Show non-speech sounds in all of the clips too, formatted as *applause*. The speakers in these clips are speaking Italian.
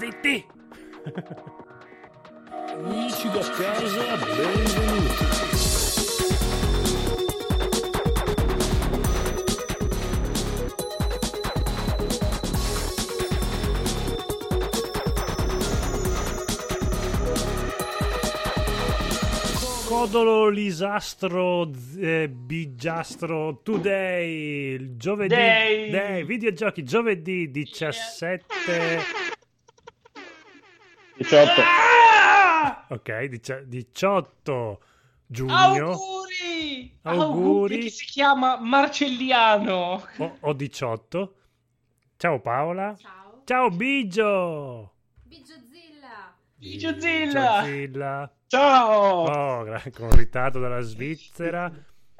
Zitti! Amici da casa, benvenuti. Codolo Lisastro eh, Bigiastro Today il giovedì Day. Day, videogiochi giovedì 17 18. Ah! ok dici- 18 giugno Auguri! Auguri. Chi si chiama Marcelliano. o, o 18 ciao Paola Ciao. ciao Bigio Bigiozilla. Bigiozilla. Bigiozilla. Ciao! oh con ritardo dalla Svizzera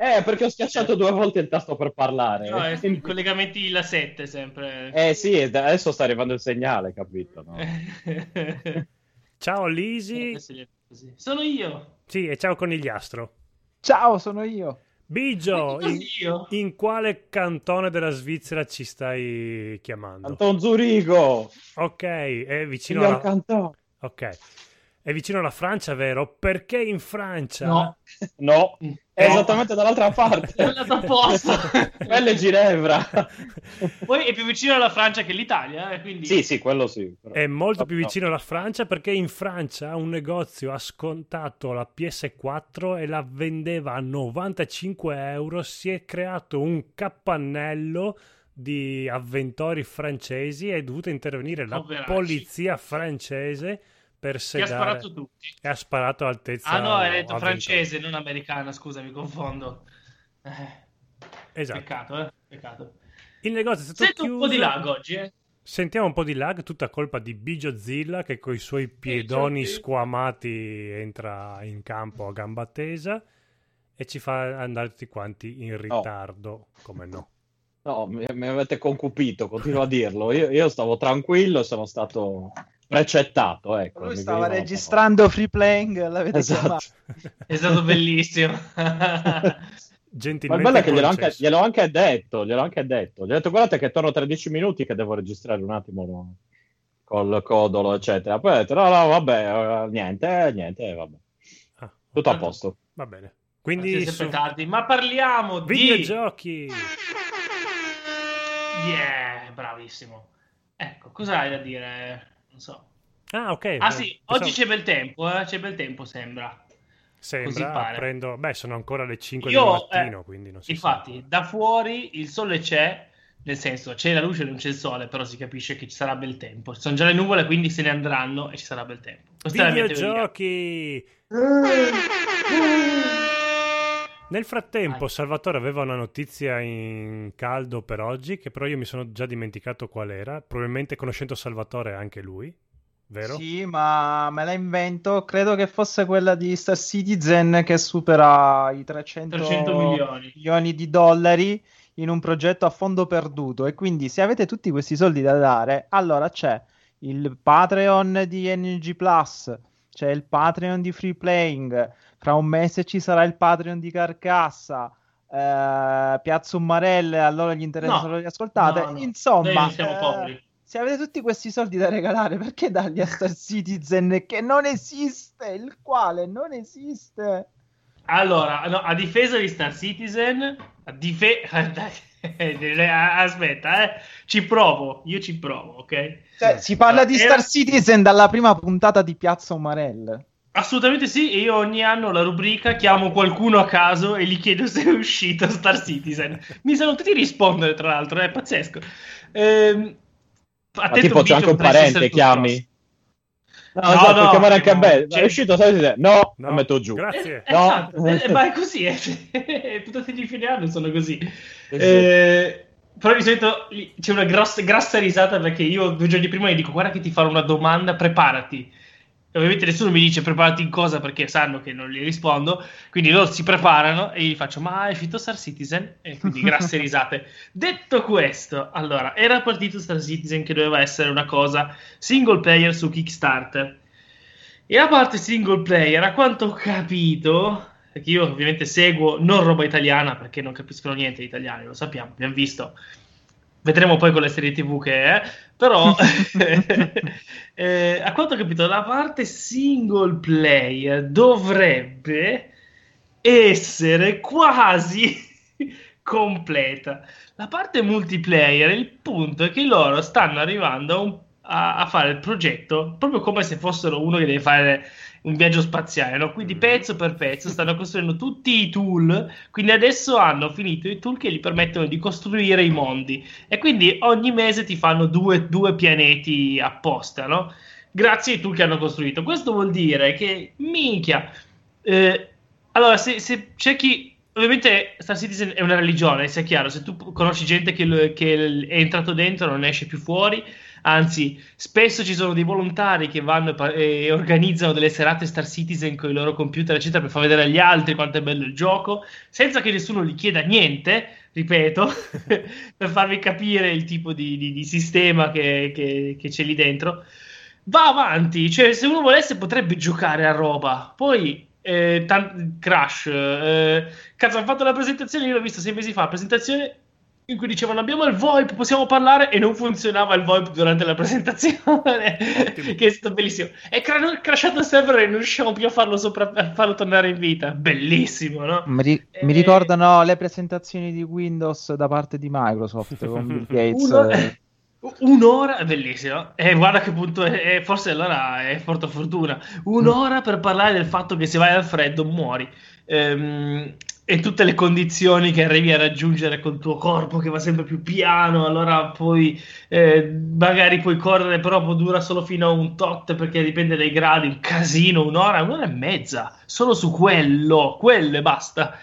Eh, perché ho schiacciato due volte il tasto per parlare. No, è i collegamenti la 7 sempre. Eh sì, adesso sta arrivando il segnale, capito? no? *laughs* ciao Lisi così. Sono io. sì e ciao Conigliastro Ciao, sono io. Bigio Sono in, in quale cantone della Svizzera ci stai chiamando? Anton Zurigo! Ok, è vicino Signor alla... Canton! Ok. È vicino alla Francia, vero? Perché in Francia? No. No, è No. esattamente dall'altra *laughs* È parte. andato apposta. *laughs* Quella è Ginevra. *laughs* Poi è più vicino alla Francia che l'Italia, eh, quindi... sì, sì, quello sì. però- È molto più No. vicino alla Francia perché in Francia un negozio ha scontato la PS4 e la vendeva a 95 euro. Si è creato un capannello di avventori francesi e è dovuta intervenire la Poveracci. polizia francese per Che ha sedare sparato tutti. e ha sparato all'altezza Ah no, hai detto francese, non americana, scusa, mi confondo. Eh, Esatto. Peccato, eh? Peccato. Il negozio è stato Sento un po' di chiuso. lag oggi, eh? Sentiamo un po' di lag, tutta colpa di Bigiozilla che coi suoi piedoni Bigiozilla. squamati entra in campo a gamba tesa e ci fa andare tutti quanti in ritardo, come no. No, mi, mi avete concupito, continuo a dirlo. Io, io stavo tranquillo sono stato precettato. Ecco, Lui stava registrando free playing, l'avete Esatto. È stato bellissimo. *laughs* Ma il Gentilmente bello è che gliel'ho anche, gliel'ho anche detto, gliel'ho anche detto. Gli ho detto, guardate che torno tra 10 minuti che devo registrare un attimo no, col codolo, eccetera. Poi ho detto, no, no, vabbè, eh, niente, eh, niente, eh, vabbè. Ah, Tutto a posto. va bene. Quindi su tardi. Ma parliamo di... videogiochi. Yeah, bravissimo. Ecco, cosa hai da dire? Non so. Ah, ok. Ah sì, Pensavo- oggi c'è bel tempo, eh? C'è bel tempo, sembra. così Sembra, pare. prendo... Beh, sono ancora le 5 Io, del mattino, eh, quindi non si Infatti, sa. da fuori il sole c'è, nel senso c'è la luce e non c'è il sole, però si capisce che ci sarà bel tempo. Ci sono già le nuvole, quindi se ne andranno e ci sarà bel tempo. Questa è la mia teoria. *laughs* Nel frattempo, Vai. Salvatore aveva una notizia in caldo per oggi, che però io mi sono già dimenticato qual era. Probabilmente conoscendo Salvatore anche lui, vero? Sì, ma me la invento. Credo che fosse quella di Star Citizen che supera i 300, 300 milioni. milioni di dollari in un progetto a fondo perduto. E quindi, se avete tutti questi soldi da dare, allora c'è il Patreon di NG Plus, c'è il Patreon di Free Playing. Fra un mese ci sarà il Patreon di Carcassa. eh, Piazza Ummarelle, allora gli interessa No, solo li ascoltate. no, no. Insomma, Noi siamo eh, poveri. se avete tutti questi soldi da regalare, perché darli a Star *laughs* Citizen che non esiste, il quale non esiste? Allora, no, a difesa di Star Citizen, a dife- *laughs* aspetta, eh, ci provo, io ci provo, ok? Cioè, si parla di Era- Star Citizen dalla prima puntata di Piazza Umarell. Assolutamente sì, e io ogni anno la rubrica chiamo qualcuno a caso e gli chiedo se è uscito Star Citizen. Mi sanno tutti rispondere, tra l'altro, è pazzesco. Ehm, Ma tipo c'è anche un parente, chiami? No, No, esatto, no, chiamare anche a no, me. cioè- È uscito Star Citizen? No, No, la metto giù. Grazie. *laughs* Eh, No. esatto, eh, ma è così, *laughs* eh. tutti gli fine anno sono così. sì. Eh, però di solito c'è una grossa, grassa risata perché io due giorni prima gli dico guarda che ti farò una domanda, preparati. Ovviamente nessuno mi dice preparati in cosa perché sanno che non gli rispondo, quindi loro si preparano e gli faccio ma è uscito Star Citizen? E quindi *laughs* grasse risate. Detto questo, allora, era partito Star Citizen che doveva essere una cosa single player su Kickstarter. E a parte single player, a quanto ho capito, perché io ovviamente seguo non roba italiana perché non capiscono niente di italiani, lo sappiamo, abbiamo visto vedremo poi con le serie tv che è, però *laughs* *laughs* eh, a quanto ho capito la parte single player dovrebbe essere quasi *laughs* completa. La parte multiplayer, il punto è che loro stanno arrivando a, un- a- a fare il progetto proprio come se fossero uno che deve fare un viaggio spaziale, no? quindi pezzo per pezzo stanno costruendo tutti i tool, quindi adesso hanno finito i tool che gli permettono di costruire i mondi e quindi ogni mese ti fanno due, due pianeti apposta, no? grazie ai tool che hanno costruito. Questo vuol dire che, minchia, eh, allora se, se c'è chi... Ovviamente Star Citizen è una religione, sia chiaro, se tu conosci gente che, che è entrato dentro non esce più fuori, anzi spesso ci sono dei volontari che vanno e organizzano delle serate Star Citizen con i loro computer eccetera per far vedere agli altri quanto è bello il gioco senza che nessuno gli chieda niente ripeto *laughs* per farvi capire il tipo di, di- di sistema che, che- che c'è lì dentro. Va avanti cioè se uno volesse potrebbe giocare a roba. Poi eh, tan- Crash eh, cazzo hanno fatto la presentazione io l'ho visto sei mesi fa presentazione in cui dicevano abbiamo il VoIP, possiamo parlare e non funzionava il VoIP durante la presentazione, *laughs* che è stato bellissimo. È cra- crashato il server e non riusciamo più a farlo, sopra- a farlo tornare in vita. Bellissimo, no? Mi, ri- mi Eh, ricordano le presentazioni di Windows da parte di Microsoft con Bill *laughs* Gates. Uno- eh. Un'ora, è bellissimo. E guarda che punto è, è- forse allora è porta fortuna. Un'ora per parlare del fatto che se vai al freddo muori. Ehm, e tutte le condizioni che arrivi a raggiungere col tuo corpo che va sempre più piano, allora poi eh, magari puoi correre, però dura solo fino a un tot perché dipende dai gradi, un casino, un'ora, un'ora e mezza, solo su quello, quello e basta.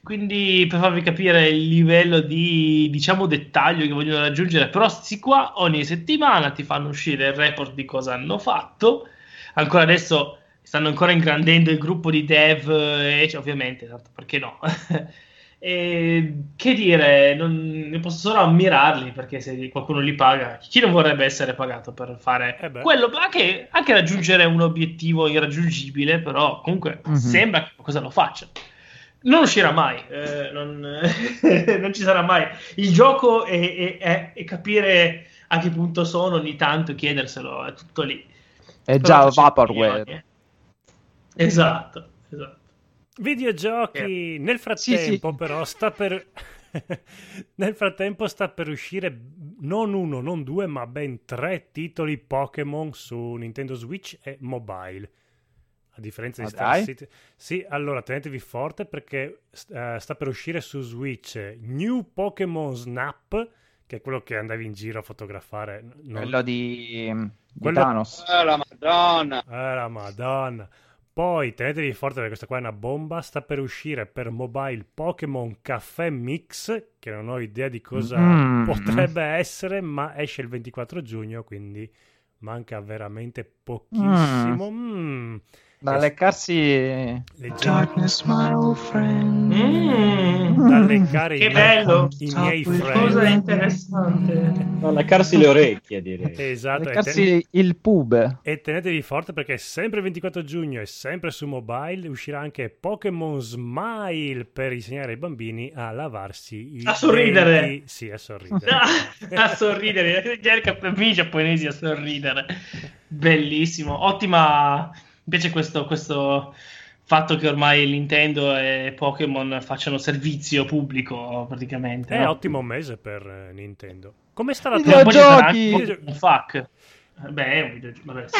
Quindi per farvi capire il livello di diciamo dettaglio che vogliono raggiungere, però sti qua ogni settimana ti fanno uscire il report di cosa hanno fatto. Ancora adesso stanno ancora ingrandendo il gruppo di dev, eh, e, cioè, ovviamente, tanto perché no? *laughs* E, che dire, non, ne posso solo ammirarli perché se qualcuno li paga, chi non vorrebbe essere pagato per fare Eh quello, anche, anche raggiungere un obiettivo irraggiungibile, però comunque Mhm. sembra che qualcosa lo faccia. Non uscirà mai, eh, non, *laughs* non ci sarà mai. Il gioco è, è- è- è capire a che punto sono ogni tanto, chiederselo, è tutto lì. È Però già Vaporware. Eh. Esatto, esatto. Videogiochi, nel frattempo però sta per... *laughs* nel frattempo sta per uscire non uno, non due, ma ben tre titoli Pokémon su Nintendo Switch e mobile. A differenza di Ah, Star dai? Citizen. Sì, allora tenetevi forte perché eh, sta per uscire su Switch New Pokémon Snap, che è quello che andavi in giro a fotografare. Non- Quello di, di Quello- Thanos. Eh, la madonna. Eh, la madonna. Poi tenetevi forte perché questa qua è una bomba. Sta per uscire per mobile Pokémon Caffè Mix, che non ho idea di cosa Mm. potrebbe essere, ma esce il 24 giugno, quindi manca veramente pochissimo. Mm. Da leccarsi... leggiamo- Mm. da leccare i Che miei- bello. i miei Cosa friend. interessante. No, leccarsi le orecchie, direi. Esatto, e ten- Leccarsi il pub. E tenetevi forte perché sempre il 24 giugno e sempre su mobile uscirà anche Pokémon Smile per insegnare ai bambini a lavarsi i A sorridere. denti. Sì, a sorridere. *laughs* A sorridere, già i giapponesi a sorridere. Bellissimo, ottima. Mi piace questo, questo fatto che ormai Nintendo e Pokémon facciano servizio pubblico praticamente. È no? ottimo mese per eh, Nintendo. Come sta la tua... Videogiochi! Pokémon Fuck. Eh, Beh, è un videogioco. Vabbè, sì.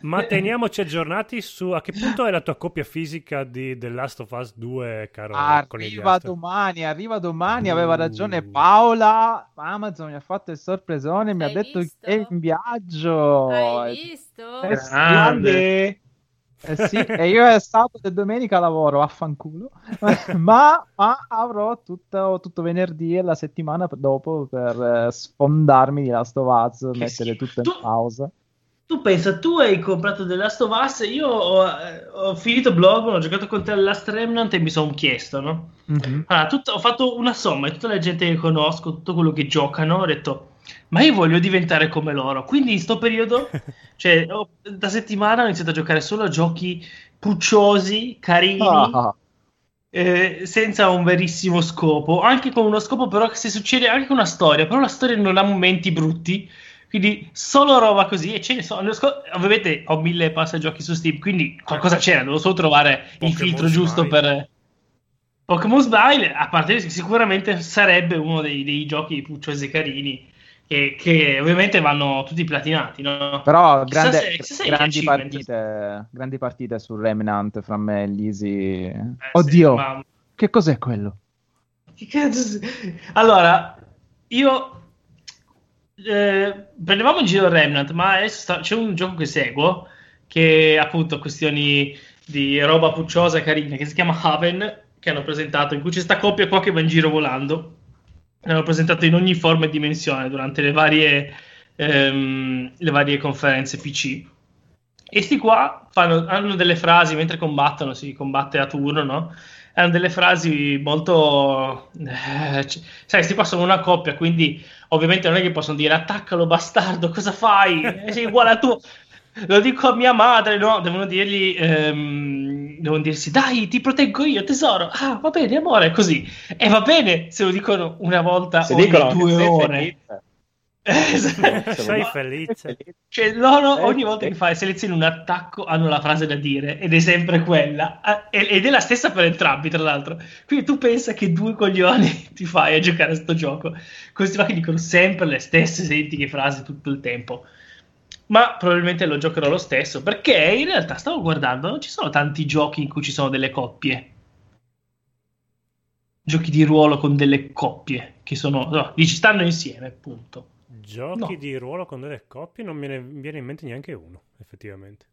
Ma *laughs* teniamoci aggiornati su a che punto è la tua coppia fisica di The Last of Us 2, caro Arriva domani, arriva domani, Uh. aveva ragione Paola. Amazon mi ha fatto il sorpresone, mi ha Hai detto visto? che è in viaggio. Hai Eh, visto? Sì, Grande. eh sì, e io è sabato e domenica lavoro, affanculo, *laughs* ma, ma avrò tutto, tutto venerdì e la settimana dopo per eh, sfondarmi di Last of Us, mettere schifo. tutto in Tu- pausa. Tu pensa, tu hai comprato The Last of Us, io ho, ho finito blog, ho giocato con te Last Remnant e mi sono chiesto, no? Mhm. Allora, tutto- ho fatto una somma di tutta la gente che conosco, tutto quello che giocano, ho detto, ma io voglio diventare come loro. Quindi in sto periodo, *laughs* cioè, ho- da settimana ho iniziato a giocare solo a giochi pucciosi, carini, Ah, eh, senza un verissimo scopo, anche con uno scopo però che se succede anche con una storia, però la storia non ha momenti brutti, quindi solo roba così e ce ne sono. Ovviamente ho mille passagiochi su Steam, quindi qualcosa c'era, devo solo trovare il Pokémon filtro giusto Smile. per... Pokémon Smile, a parte sicuramente sarebbe uno dei, dei giochi pucciosi carini, che, che ovviamente vanno tutti platinati, no? Però grande- se- se grandi, partite, grandi partite su Remnant fra me e Lisi. Eh, Oddio, sì, ma- che cos'è quello? Che cazzo Allora, io eh, prendevamo in giro Remnant, ma adesso sta- c'è un gioco che seguo che appunto questioni di roba pucciosa e carina che si chiama Haven che hanno presentato in cui c'è sta coppia qua che va in giro volando. L'hanno presentato in ogni forma e dimensione durante le varie, ehm, le varie conferenze PC. E sti qua fanno- hanno delle frasi mentre combattono, si combatte a turno, no? Hanno delle frasi molto... eh, c- sai, sti qua sono una coppia, quindi ovviamente non è che possono dire attaccalo bastardo, cosa fai? Eh, Sei uguale a tu. Lo dico a mia madre, no? Devono dirgli... ehm, devono dirsi, dai, ti proteggo io, tesoro. Ah, va bene, amore, così. E va bene se lo dicono una volta Se ogni dicono due ore. felice. Esatto. Sei felice? cioè, loro Eh, ogni volta eh. che fai selezioni un attacco hanno la frase da dire ed è sempre quella Ah, ed è la stessa per entrambi tra l'altro quindi tu pensa che due coglioni *laughs* ti fai a giocare a sto gioco questi qua che dicono sempre le stesse identiche frasi tutto il tempo ma probabilmente lo giocherò lo stesso perché in realtà stavo guardando non ci sono tanti giochi in cui ci sono delle coppie giochi di ruolo con delle coppie che sono no, dici stanno insieme punto Giochi No. di ruolo con delle coppie non me ne viene in mente neanche uno, effettivamente.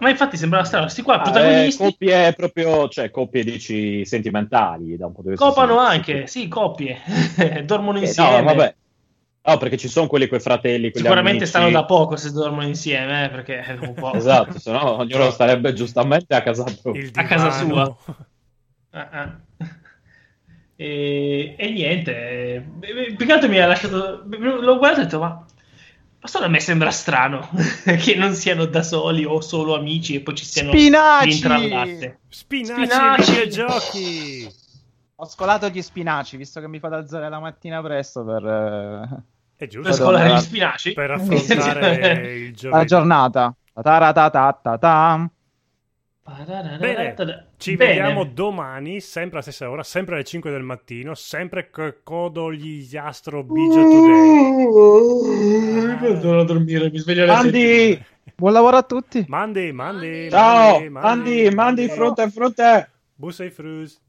Ma infatti sembrava strano, sti qua Ah, protagonisti eh, coppie proprio, cioè coppie dici sentimentali da un punto di vista copano anche, sì, coppie, *laughs* dormono Eh, insieme. no, vabbè. No, perché ci sono quelli coi fratelli, quelli Sicuramente amici. stanno da poco se dormono insieme, eh, perché è un po'... Esatto, se no ognuno starebbe giustamente a casa propria. A casa. *laughs* Ah, ah. E, e niente, eh, più che altro mi ha lasciato... L'ho guardato e ho detto, ma... Ma solo a me sembra strano *laughs* che non siano da soli o solo amici e poi ci siano Spinaci! intrallate. Spinaci, Spinaci! videogiochi! *laughs* Ho scolato gli spinaci, visto che mi fate alzare la mattina presto per eh, È Per giusto scolare Madonna. gli spinaci? per affrontare *laughs* il la giornata. Ta-ta-ta-ta-ta. Bene, ci Bene. vediamo domani, sempre alla stessa ora, sempre alle 5 del mattino, sempre co- codo gli Astro Biggio Today. Non devo dormire, mi sveglio alle sette. Mandi, Buon lavoro a tutti. Mandi, mandi, ciao, mandi, mandi, mandi, frutta e frutta. Bussa i frus.